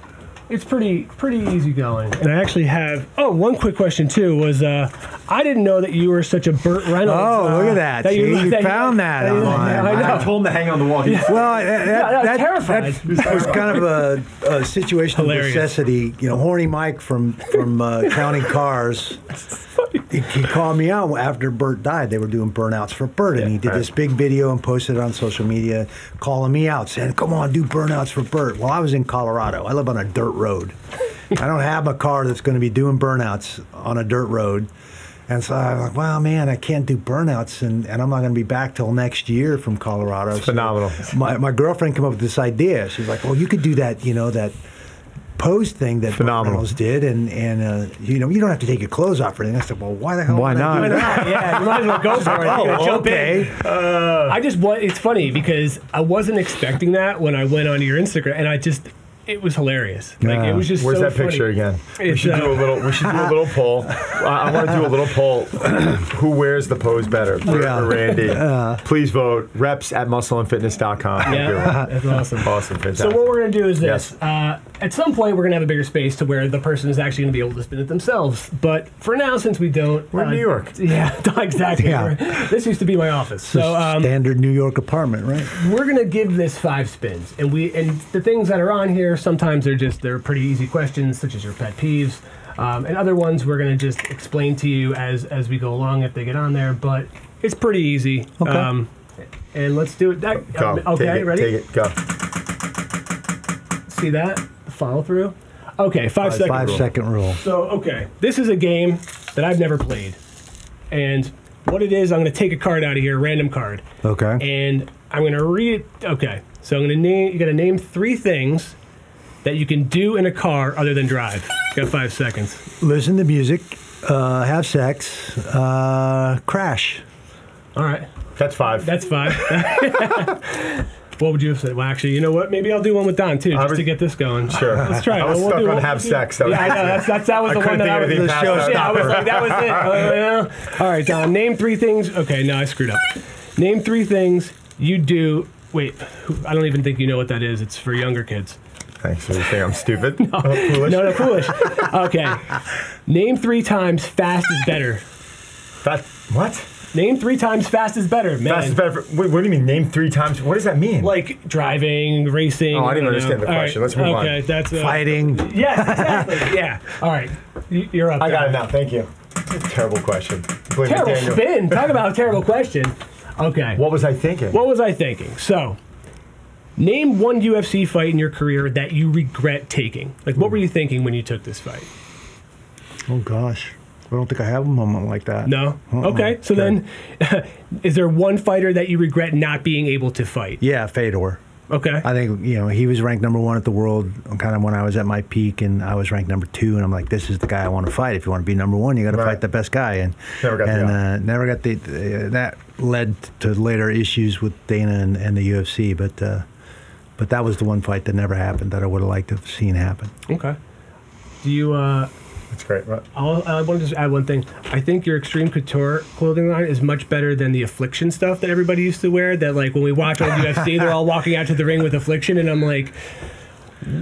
it's pretty pretty easy going. And I actually have oh one quick question too was uh, I didn't know that you were such a Burt Reynolds. Fan. Oh, uh, look at that. See, you that found that that online. I know. I told him to hang on the wall. He- Well, that, that, Yeah, I was that, terrified. that was kind of a, a situation Hilarious. of necessity. You know, horny Mike from from uh, Counting Cars. He, he called me out after Burt died. They were doing burnouts for Burt, and he did right. this big video and posted it on social media, calling me out, saying, "Come on, do burnouts for Burt." Well, I was in Colorado. I live on a dirt road. I don't have a car that's going to be doing burnouts on a dirt road. And so I'm like, well, man, I can't do burnouts, and, and I'm not going to be back till next year from Colorado. So phenomenal. My, my girlfriend came up with this idea. She's like, well, you could do that, you know, that pose thing that Burt Phenomenal. Reynolds did, and and uh, you know, you don't have to take your clothes off or anything. I said, well, why the hell? Why would I not? do that? yeah, you might as well go for it. Oh, jump okay. in. I just wa It's funny because I wasn't expecting that when I went onto your Instagram, and I just it was hilarious. Like Yeah. it was just Where's so that funny. picture again? we It's, should uh, do a little. We should do a little poll. *laughs* I, I want to do a little poll. *clears throat* Who wears the pose better, Burt Yeah. or Randy? *laughs* Please vote. Reps at muscleandfitness.com. Yeah, *laughs* that's awesome. Awesome. So what we're gonna do is this. Yes. Uh, at some point, we're gonna have a bigger space to where the person is actually gonna be able to spin it themselves. But for now, since we don't, We're in uh, New York. Yeah, exactly. Yeah. This used to be my office. It's So um, standard New York apartment, right? we're gonna give this five spins, and we and the things that are on here sometimes they're just they're pretty easy questions, such as your pet peeves, um, and other ones we're gonna just explain to you as as we go along if they get on there. But it's pretty easy. Okay. and let's do it. That, Go. um, okay, Take it, ready? Take it. Go. See that? Follow through. Okay, five second Five rule. second rule. So, okay, this is a game that I've never played. And what it is, I'm going to take a card out of here, a random card, Okay. and I'm going to read it. Okay, so I'm going to name, you got to name three things that you can do in a car other than drive. You got five seconds. Listen to music, uh, have sex, uh, crash. All right. That's five. That's five. *laughs* what would you have said? Well, actually, you know what? Maybe I'll do one with Don too, just was- to get this going. Sure. Let's try it. I was We'll stuck do- on we'll have do- sex. That was yeah, I know. That's, that's, that was I the one couldn't that I think was. of anything past that. Yeah, I was like, that was it. *laughs* Uh, yeah. All right, Don. Name three things. Okay, no, I screwed up. Name three things you do. Wait, I don't even think you know what that is. It's for younger kids. Thanks. So you think I'm stupid? *laughs* no. foolish? No, no, foolish. Okay. Name three times fast is better. That, what? Name three times fast is better, man. Fast is better. For, wait, what do you mean? Name three times. What does that mean? Like driving, racing. Oh, I didn't you know. understand the question. Let's move on. okay, that's uh, Fighting. Yes, exactly. *laughs* yeah. All right, you're up. I got it now. Thank you. Terrible question. Blame Terrible spin. Talk about a terrible question. Okay. What was I thinking? What was I thinking? So, name one UFC fight in your career that you regret taking. Like, what were you thinking when you took this fight? Oh gosh, I don't think I have a moment like that. No. Uh-uh. Okay. So then, *laughs* is there one fighter that you regret not being able to fight? Yeah, Fedor. Okay. I think you know he was ranked number one at the world, kind of when I was at my peak, and I was ranked number two, and I'm like, this is the guy I want to fight. If you want to be number one, you got to Right. fight the best guy, and Never got the and op. uh, never got the uh, that led to later issues with Dana and, and the UFC, but uh, but that was the one fight that never happened that I would have liked to have seen happen. okay. Do you? uh That's great. Right. I'll, I want to just add one thing. I think your Extreme Couture clothing line is much better than the Affliction stuff that everybody used to wear. That like when we watch on UFC, they're all walking out to the ring with Affliction, and I'm like,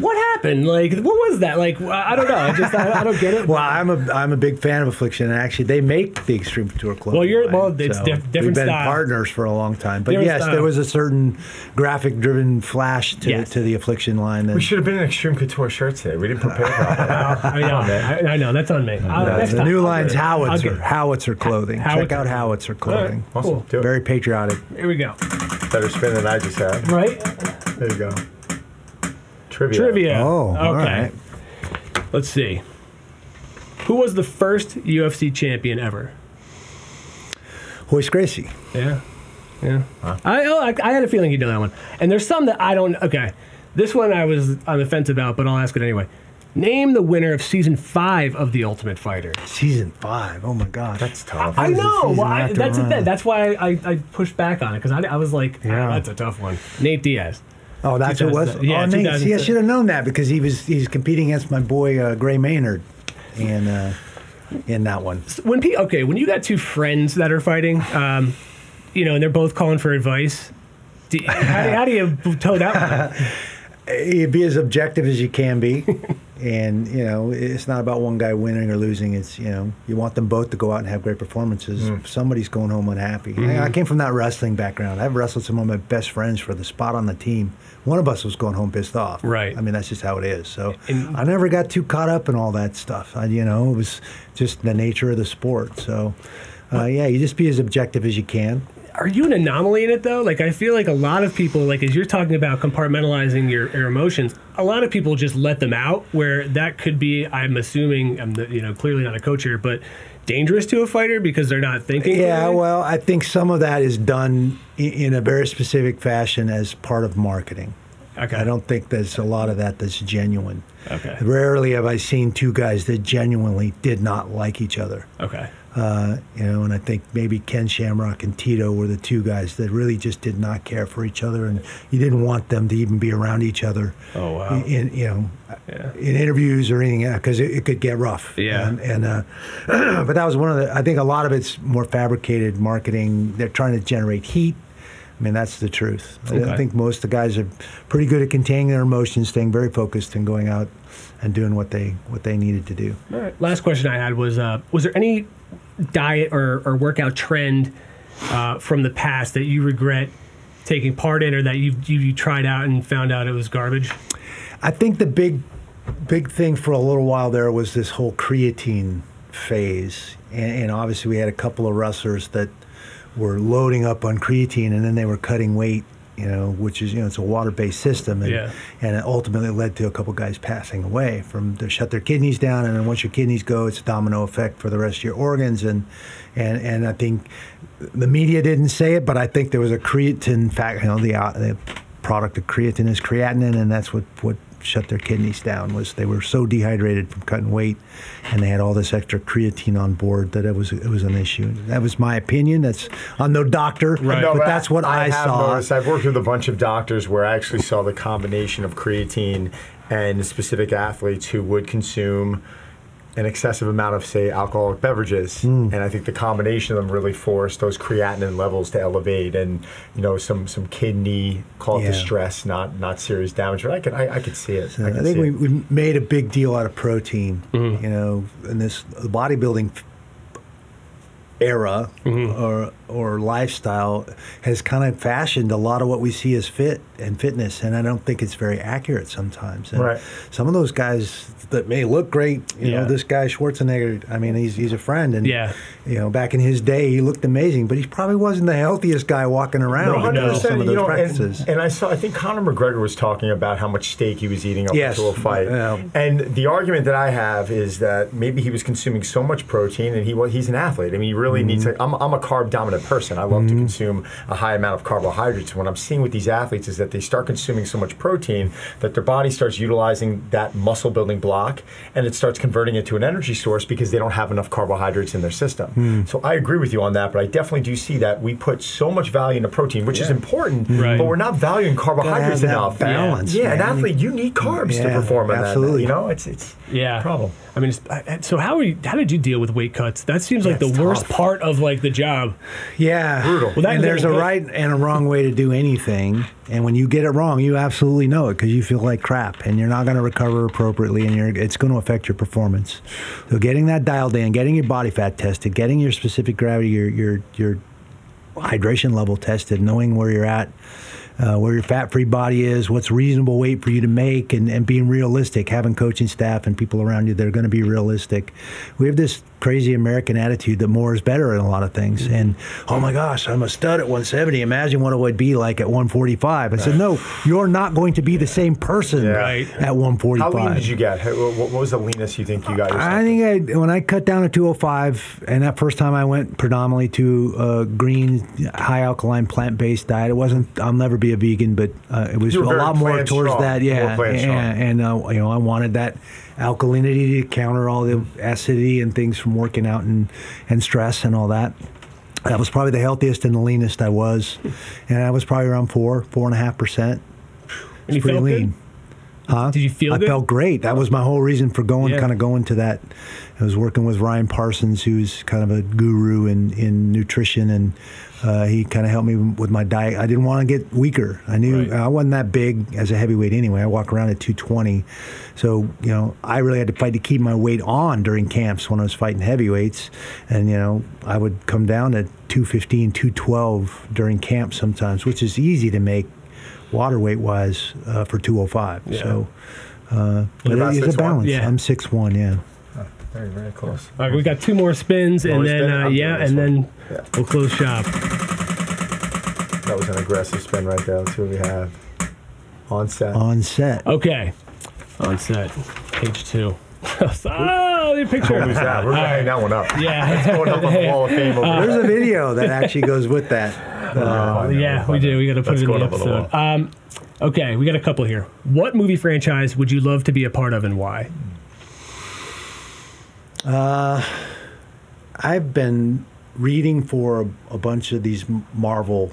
what happened? Like, what was that? Like, I I don't know. I just I, I don't get it. *laughs* Well, I'm a I'm a big fan of Affliction, and actually they make the Extreme Couture clothing. Well, you're- line, well, it's diff- different We've been style. partners for a long time, but Different yes, style. there was a certain graphic-driven flash to Yes. to the Affliction line. That, We should have been in extreme couture shirts today. We didn't prepare properly. I know, I, I know. That's on me. I'll- No, next the new line's get it. I'll Howitzer. Howitzer clothing. Howitzer. Check out Howitzer All right, clothing. Awesome. Cool. Do it. Very patriotic. Here we go. Better spin than I just had. Right? There you go. Trivia. Trivia. Oh, okay. all right. Let's see. Who was the first UFC champion ever? Royce Gracie. Yeah, yeah. I, oh, I I had a feeling you'd know that one. And there's some that I don't. Okay, this one I was on the fence about, but I'll ask it anyway. Name the winner of season five of The Ultimate Fighter. Season five. Oh my gosh. That's tough. I was the know. season Well, I, after that's the run. thing. That's why I, I pushed back on it because I, I was like, ah, Yeah. that's a tough one. Nate Diaz. Oh, that's who it was. yeah, oh, Nate. See, I should have known that because he was he's competing against my boy uh, Gray Maynard, and uh, in that one. When pe- okay, when you got two friends that are fighting, um, you know, and they're both calling for advice. Do, how, do, how do you toe that one? *laughs* you be as objective as you can be. *laughs* And you know it's not about one guy winning or losing. It's you know you want them both to go out and have great performances. If somebody's going home unhappy. I, I hmm. came from that wrestling background. I've wrestled some of my best friends for the spot on the team. One of us was going home pissed off. Right. i mean that's just how it is. So And- i never got too caught up in all that stuff. I, you know it was just the nature of the sport. So uh, yeah you just be as objective as you can are you an anomaly in it though? Like I feel like a lot of people, like as you're talking about compartmentalizing your, your emotions, a lot of people just let them out. Where that could be, I'm assuming, I'm the, you know clearly not a coach here, but dangerous to a fighter because they're not thinking. Yeah, well, I think some of that is done in a very specific fashion as part of marketing. Okay. I don't think there's a lot of that that's genuine. Okay. Rarely have I seen two guys that genuinely did not like each other. Okay. Uh, you know, and I think maybe Ken Shamrock and Tito were the two guys that really just did not care for each other, and you didn't want them to even be around each other. Oh, wow. In you know, Yeah. in interviews or anything, because it, it could get rough. Yeah. And, and uh, *clears throat* but that was one of the. I think a lot of it's more fabricated marketing. They're trying to generate heat. I mean, that's the truth. I- Okay. I think most of the guys are pretty good at containing their emotions, staying very focused, and going out and doing what they what they needed to do. All right. Last question I had was: uh, Was there any diet or, or workout trend uh, from the past that you regret taking part in, or that you, you you tried out and found out it was garbage? I think the big, big thing for a little while there was this whole creatine phase, and, and obviously we had a couple of wrestlers that were loading up on creatine, and then they were cutting weight. You know, which is you know it's a water-based system, and Yeah. and it ultimately led to a couple guys passing away from they shut their kidneys down, and then once your kidneys go, it's a domino effect for the rest of your organs, and and and I think the media didn't say it, but I think there was a creatine fact, you know, the, uh, the product of creatine is creatinine, and that's what what shut their kidneys down. Was they were so dehydrated from cutting weight, and they had all this extra creatine on board that it was it was an issue. That was my opinion. That's I'm no doctor, Right. No, but that's what I, have saw. Noticed. I've worked with a bunch of doctors where I actually saw the combination of creatine and specific athletes who would consume an excessive amount of, say, alcoholic beverages, Hmm. and I think the combination of them really forced those creatinine levels to elevate, and you know, some some kidney call it Yeah. distress, not not serious damage. But I could I, I could see it. So I, I, think we, it. we made a big deal out of protein, Mm-hmm. you know, in this bodybuilding era Mm-hmm. or or lifestyle has kind of fashioned a lot of what we see as fit and fitness, and I don't think it's very accurate sometimes. And Right. Some of those guys that may look great, you Yeah. know, this guy Schwarzenegger. I mean, he's he's a friend, and Yeah. you know, back in his day, he looked amazing, but he probably wasn't the healthiest guy walking around No, 100%, some of you those know, practices. And, and I saw, I think Conor McGregor was talking about how much steak he was eating up Yes, until a fight. yeah. And the argument that I have is that maybe he was consuming so much protein, and he was, he's an athlete. I mean, he really needs Mm-hmm. to. I'm, I'm a carb dominant person. I love to consume a high amount of carbohydrates. And what I'm seeing with these athletes is that they start consuming so much protein that their body starts utilizing that muscle building block, and it starts converting it to an energy source because they don't have enough carbohydrates in their system. Hmm. So I agree with you on that, but I definitely do see that we put so much value into protein, which is important, Right. but we're not valuing carbohydrates enough. balance, Yeah, an man. athlete, you need carbs to perform in absolutely. that. You know, it's it's Yeah. a problem. I mean, it's, I- I- so how are you, how did you deal with weight cuts? That seems like Yeah, the it's worst tough. part of like the job. Yeah, Brutal. Well, that and there's a right and a wrong way to do anything. And when you get it wrong, you absolutely know it because you feel like crap, and you're not going to recover appropriately, and you're, it's going to affect your performance. So, getting that dialed in, getting your body fat tested, getting your specific gravity, your your your hydration level tested, knowing where you're at, uh, where your fat-free body is, what's reasonable weight for you to make, and, and being realistic. Having coaching staff and people around you that are going to be realistic. We have this crazy American attitude that more is better in a lot of things. And oh my gosh, I'm a stud at 170. Imagine what it would be like at 145. I said, no, you're not going to be the same person Yeah. Right. at 145. How lean did you get? What what was the leanest you think you got yourself? I think I when I cut down to 205, and that first time I went predominantly to a green, high alkaline, plant based diet. It wasn't. I'll never be a vegan, but uh, it was a lot more towards strong. that. You Yeah, and, and uh, you know I wanted that alkalinity to counter all the acidity and things from working out and and stress and all that. That was probably the healthiest and the leanest I was, and I was probably around four, four and a half percent. You Pretty felt good? lean. Huh? Did you feel I good? felt great. That was my whole reason for going, Yeah. kind of going to that. I was working with Ryan Parsons, who's kind of a guru in, in nutrition, and uh, he kind of helped me with my diet. I didn't want to get weaker. I knew Right. I wasn't that big as a heavyweight anyway. I walk around at 220. So, you know, I really had to fight to keep my weight on during camps when I was fighting heavyweights. And, you know, I would come down to 215, 212 during camp sometimes, which is easy to make water weight wise uh, for 205. Yeah. So, uh, but it is a 6'1"? balance. Yeah. I'm 6'1, yeah. Very very close. All right, we got two more spins, and then spin? uh, I'm yeah, and then Yeah. we'll close shop. That was an aggressive spin right there. Let's what we have on set. On set. Okay, on set, page two. *laughs* oh, the picture. What was that? We're gonna hang that one up. Yeah. It's going up on the *laughs* Wall of Fame over there. There's a video that actually goes with that. *laughs* Uh, yeah, we do. We got to put That's it in the going up on the episode. Um, okay, we got a couple here. What movie franchise would you love to be a part of, and why? I've been reading for a, a bunch of these Marvel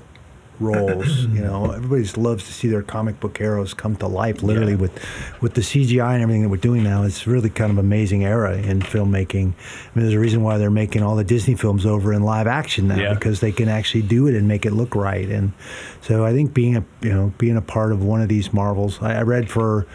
roles. *clears throat* you know, everybody just loves to see their comic book heroes come to life. Literally, Yeah. with with the CGI and everything that we're doing now, it's really kind of amazing era in filmmaking. I mean, there's a reason why they're making all the Disney films over in live action now Yeah. because they can actually do it and make it look right. And so I think being a you know being a part of one of these Marvels, I, I read for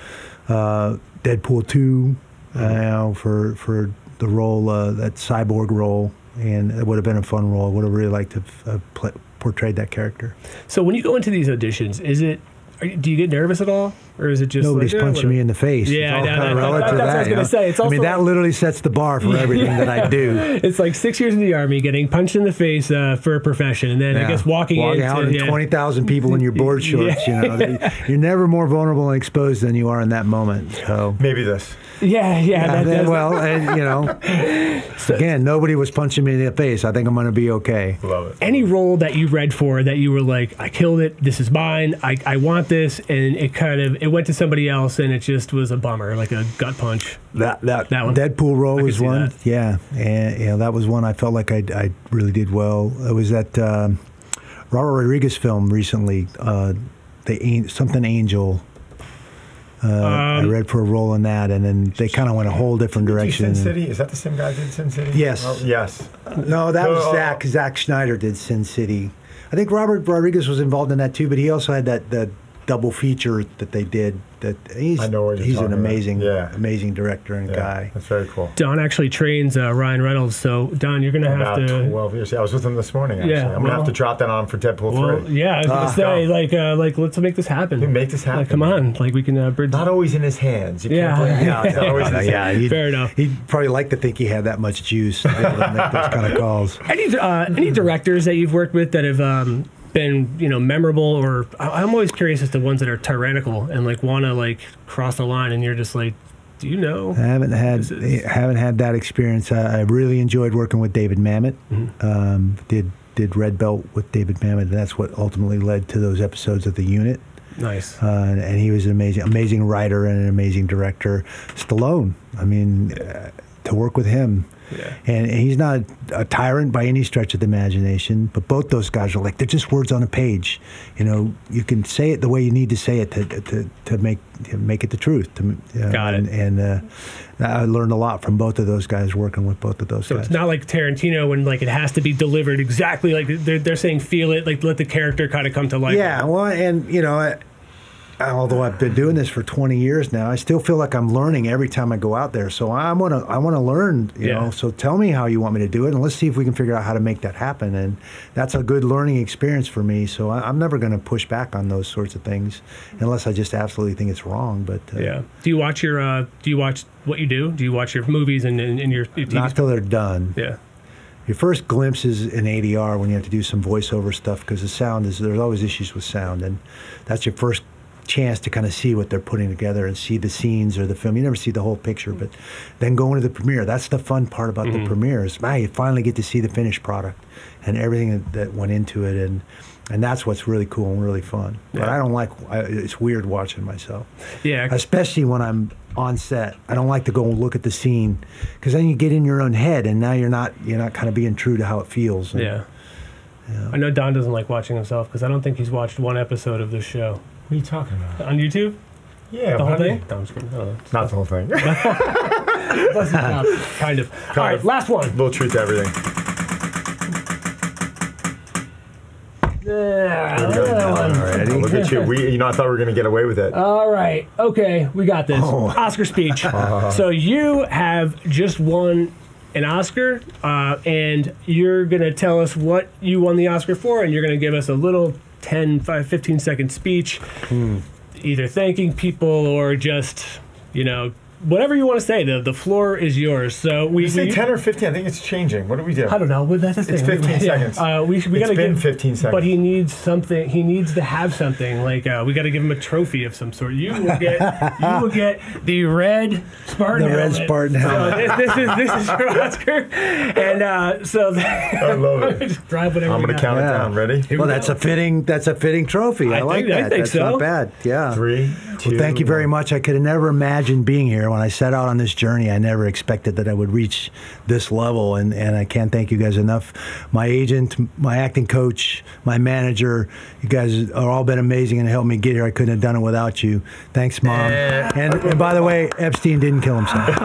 uh, Deadpool two, uh, for for the role uh, that cyborg role, and it would have been a fun role. I would have really liked to have uh, pla portrayed that character. So when you go into these auditions, is it? Are you, do you get nervous at all, or is it just Nobody's like, eh, punching me in the face. Yeah, it's I all kind of relative that- to that's what I was you gonna know? say. It's I mean, that literally sets the bar for *laughs* everything that I do. It's like six years in the army, getting punched in the face uh, for a profession, and then I guess walking, Walking into out in yeah. twenty thousand people in your board *laughs* shorts. You know, They- you're never more vulnerable and exposed than you are in that moment. So. Maybe this. Yeah, yeah. Yeah, that, then- that's- well, and, you know, *laughs* again, nobody was punching me in the face. I think I'm going to be okay. Love it. any role that you read for that you were like, I killed it. This is mine. I, I want this, and it kind of it it went to somebody else, and it just was a bummer, like a gut punch. That that, That one? Deadpool role I was one. that. Yeah, and yeah, that was one I felt like I, I really did well. It was that um, Robert Rodriguez film recently, uh, the something Angel. Uh, I Um, read for a role in that, and then they kind of went a whole different direction. Sin City? Is that the same guy who did Sin City? Yes. Oh, yes. No, that was Oh. Zach. Zack Snyder did Sin City. I think Robert Rodriguez was involved in that too, but he also had that that double feature that they did. That he's I know what he's an amazing, Yeah. amazing director and Yeah, guy. That's very cool. Don actually trains uh, Ryan Reynolds, so Don, you're gonna have About to. 12 years. I was with him this morning, actually. Yeah, I'm going to well- have to drop that on for Deadpool Well, 3. yeah, I was gonna Ah, say, go. like, uh, like, let's make this happen. We make this happen. Like, come on, like we can uh, bridge. Not always in his hands. You Yeah. Can't yeah, *laughs* always in yeah, he'd, Fair enough. He'd probably like to think he had that much juice to be able to make those kind of calls. Any uh, any directors that you've worked with that have um, been you know memorable, or I- I'm always curious as to ones that are tyrannical and like want to like cross the line, and you're just like, do you know? I haven't had is- haven't had that experience. I, I really enjoyed working with David Mamet. Mm-hmm. Um, did did Red Belt with David Mamet, and that's what ultimately led to those episodes of the unit. Nice. Uh, and, and he was an amazing amazing writer and an amazing director. Stallone. I mean, uh, to work with him. Yeah. And he's not a tyrant by any stretch of the imagination, but both those guys are like they're just words on a page. You know, you can say it the way you need to say it to to, to make to make it the truth. To, uh, Got it. And, and uh, I learned a lot from both of those guys working with both of those So guys. it's not like Tarantino when like it has to be delivered exactly like they're, they're saying feel it like let the character kind of come to life. yeah, well, and you know, I, although I've been doing this for 20 years now, I still feel like I'm learning every time I go out there. So I want to I want to learn, you Yeah. know. So tell me how you want me to do it, and let's see if we can figure out how to make that happen. And that's a good learning experience for me. So I, I'm never going to push back on those sorts of things unless I just absolutely think it's wrong. But uh, Yeah. Do you watch your uh, Do you watch what you do? Do you watch your movies and, and, and your, your not till they're done. yeah. Your first glimpse is in ADR when you have to do some voiceover stuff because the sound is there's always issues with sound, and that's your first chance to kind of see what they're putting together and see the scenes or the film. You never see the whole picture, hmm. but then going to the premiere, that's the fun part about the hmm. premiere is man, you finally get to see the finished product and everything that, went into it, and and that's what's really cool and really fun. But I don't like I, it's weird watching myself Yeah. especially when I'm on set. I don't like to go and look at the scene because then you get in your own head, and now you're not you're not kind of being true to how it feels. And- Yeah. I know Don doesn't like watching himself because I don't think he's watched one episode of this show What are you talking about? on YouTube. Yeah, The whole how do you- thing. No, I'm just kidding. I don't the whole thing. *laughs* *laughs* kind of. All right, of. last one. Little truth to everything. Yeah. Already? Look at you. *laughs* We, you know, I thought we were going to get away with it. All right. Okay, we got this. Oh. Oscar speech. so you have just won an Oscar, uh, and you're gonna tell us what you won the Oscar for, and you're gonna give us a little 10, 5, 15 second speech, Hmm. either thanking people or just, you know, whatever you want to say. The the floor is yours. So we you say we- 10 or 15? I think it's changing. What do we do? I don't know, but that's the thing. It's *laughs* 15 Yeah, seconds. Uh, we we It's gotta been give, 15 seconds. But he needs something. He needs to have something. Like uh, we got to give him a trophy of some sort. You will get you will get the red Spartan. The red helmet. Spartan So helmet. this, this is this is your Oscar, and uh, so I love it. *laughs* just drive whatever. I'm we going to got. count it Yeah. down. Ready? Here we Well, that's go. a fitting that's a fitting trophy. I, I like think- I that. think that's so. not bad. Yeah. Three, two. Well, thank you very one. much. I could have never imagined being here when I set out on this journey. I never expected that I would reach this level, and, and I can't thank you guys enough. My agent, my acting coach, my manager, you guys are all been amazing and helped me get here. I couldn't have done it without you. Thanks, mom. Eh. And, and by the way, Epstein didn't kill himself.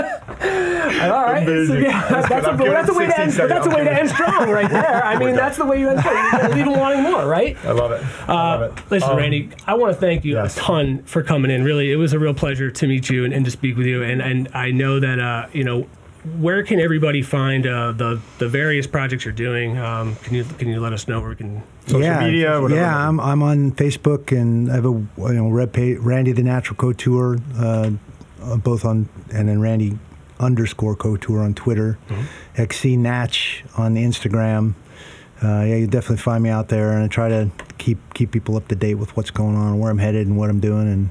*laughs* All right. So, yeah, That's that's, good. a, I'm giving that's a way to end. seconds. That's a way to end strong, right there. *laughs* I mean, that's the way you end strong. You gotta leave them wanting more, right? I love it. I love it. Listen, Um, Randy, I want to thank you yes. a ton for coming in. Really, it was a real pleasure to meet you and, and to speak with you. And and I know that uh, you know where can everybody find uh, the the various projects you're doing? Um, can you can you let us know where we can? Social yeah, media, whatever. Yeah, I'm, I'm on Facebook and I have a you know Red Randy the Natural Couture, uh, uh, both on and then Randy underscore Couture on Twitter, XC Natch on Instagram. Uh, yeah, you definitely find me out there, and I try to keep keep people up to date with what's going on, where I'm headed, and what I'm doing, and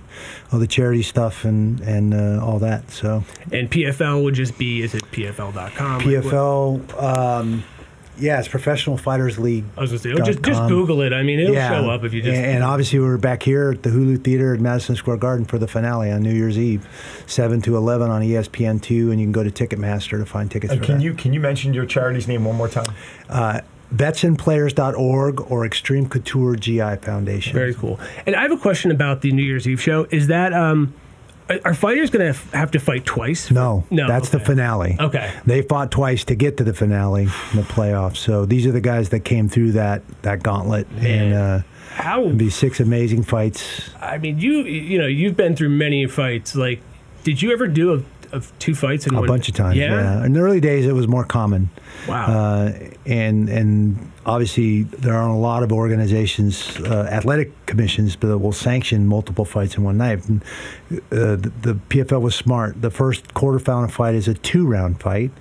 all the charity stuff and and uh, all that. So And PFL would just be is it PFL.com? Like, PFL. Um, Yeah, it's Professional Fighters League. I was going to say, oh, just just Google it. I mean, it'll show up if you just. And, and obviously, we're back here at the Hulu Theater at Madison Square Garden for the finale on New Year's Eve, seven to eleven on ESPN two, and you can go to Ticketmaster to find tickets. And for can that. you can you mention your charity's name one more time? Uh, VetsandPlayers.org or Extreme Couture GI Foundation. Very cool. And I have a question about the New Year's Eve show. Is that um, are, fighters going to have to fight twice? No, no. that's the finale. Okay. They fought twice to get to the finale in the playoffs. So these are the guys that came through that that gauntlet, and uh, How? be six amazing fights. I mean, you you know you've been through many fights. Like, did you ever do a, of two fights in A one? bunch of times, yeah. In the early days, it was more common. Wow. Uh, and and obviously there are a lot of organizations, uh, athletic commissions that will sanction multiple fights in one night. And, uh, the, the PFL was smart. The first quarterfinal fight is a two-round fight,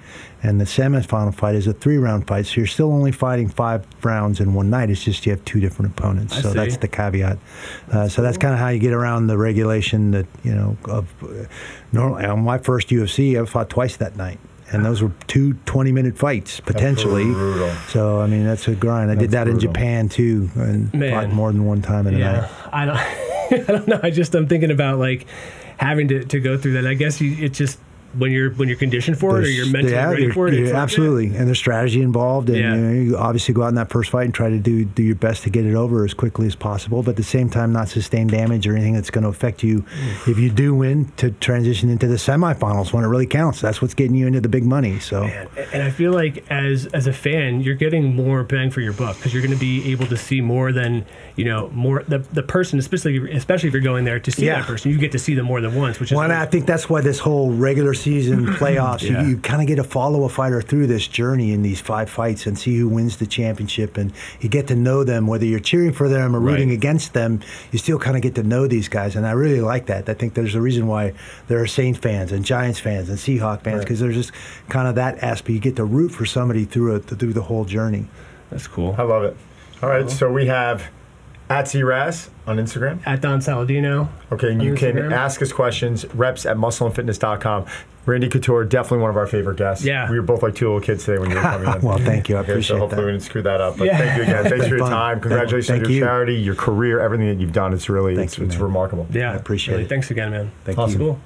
and the semifinal fight is a three-round fight. So you're still only fighting five rounds in one night. It's just you have two different opponents. I so see. that's the caveat. Uh, so that's kind of how you get around the regulation that you know of. Normally, on my first UFC, I fought twice that night. And those were two 20 minute fights potentially. So, I mean, that's a grind. I did That's that in. Japan too, and Man. fought more than one time in a yeah. night. I don't. *laughs* I don't know. I just I'm thinking about like having to, to go through that. I guess you, it's just when you're when you're conditioned for it or There's- you're mentally yeah, ready for it. you're like, absolutely, and there's strategy involved, and Yeah. you, know, you obviously go out in that first fight and try to do do your best to get it over as quickly as possible, but at the same time not sustain damage or anything that's going to affect you. Mm. If you do win, to transition into the semifinals when it really counts. That's what's getting you into the big money. So. Man, and I feel like as as a fan, you're getting more bang for your buck because you're going to be able to see more than you know more the the person, especially especially if you're going there to see Yeah. that person. You get to see them more than once, which is Well, and I think that's why this whole regular season *clears throat* playoffs, Yeah. you, you kind of get to follow a fighter through this journey in these five fights and see who wins the championship. And you get to know them, whether you're cheering for them or rooting Right. against them, you still kind of get to know these guys. And I really like that. I think there's a reason why there are Saints fans and Giants fans and Seahawk fans Right. because there's just kind of that aspect. You get to root for somebody through it, through the whole journey. that's cool. I love it. All right, so we have at Raz on Instagram. At Don Saladino. Okay, and On you can Instagram. ask us questions, reps at muscleandfitness.com. Randy Couture, definitely one of our favorite guests. Yeah. We were both like two little kids today when you were coming *laughs* in. well, thank you. I Okay, appreciate so hopefully that. we didn't screw that up. But Yeah. thank you again. *laughs* Thanks for your Fun. time. Congratulations Thank on your you. charity, your career, everything that you've done. It's really Thank it's, you, it's remarkable. Yeah, I appreciate really, it. Thanks again, man. Thank Awesome. you. Cool.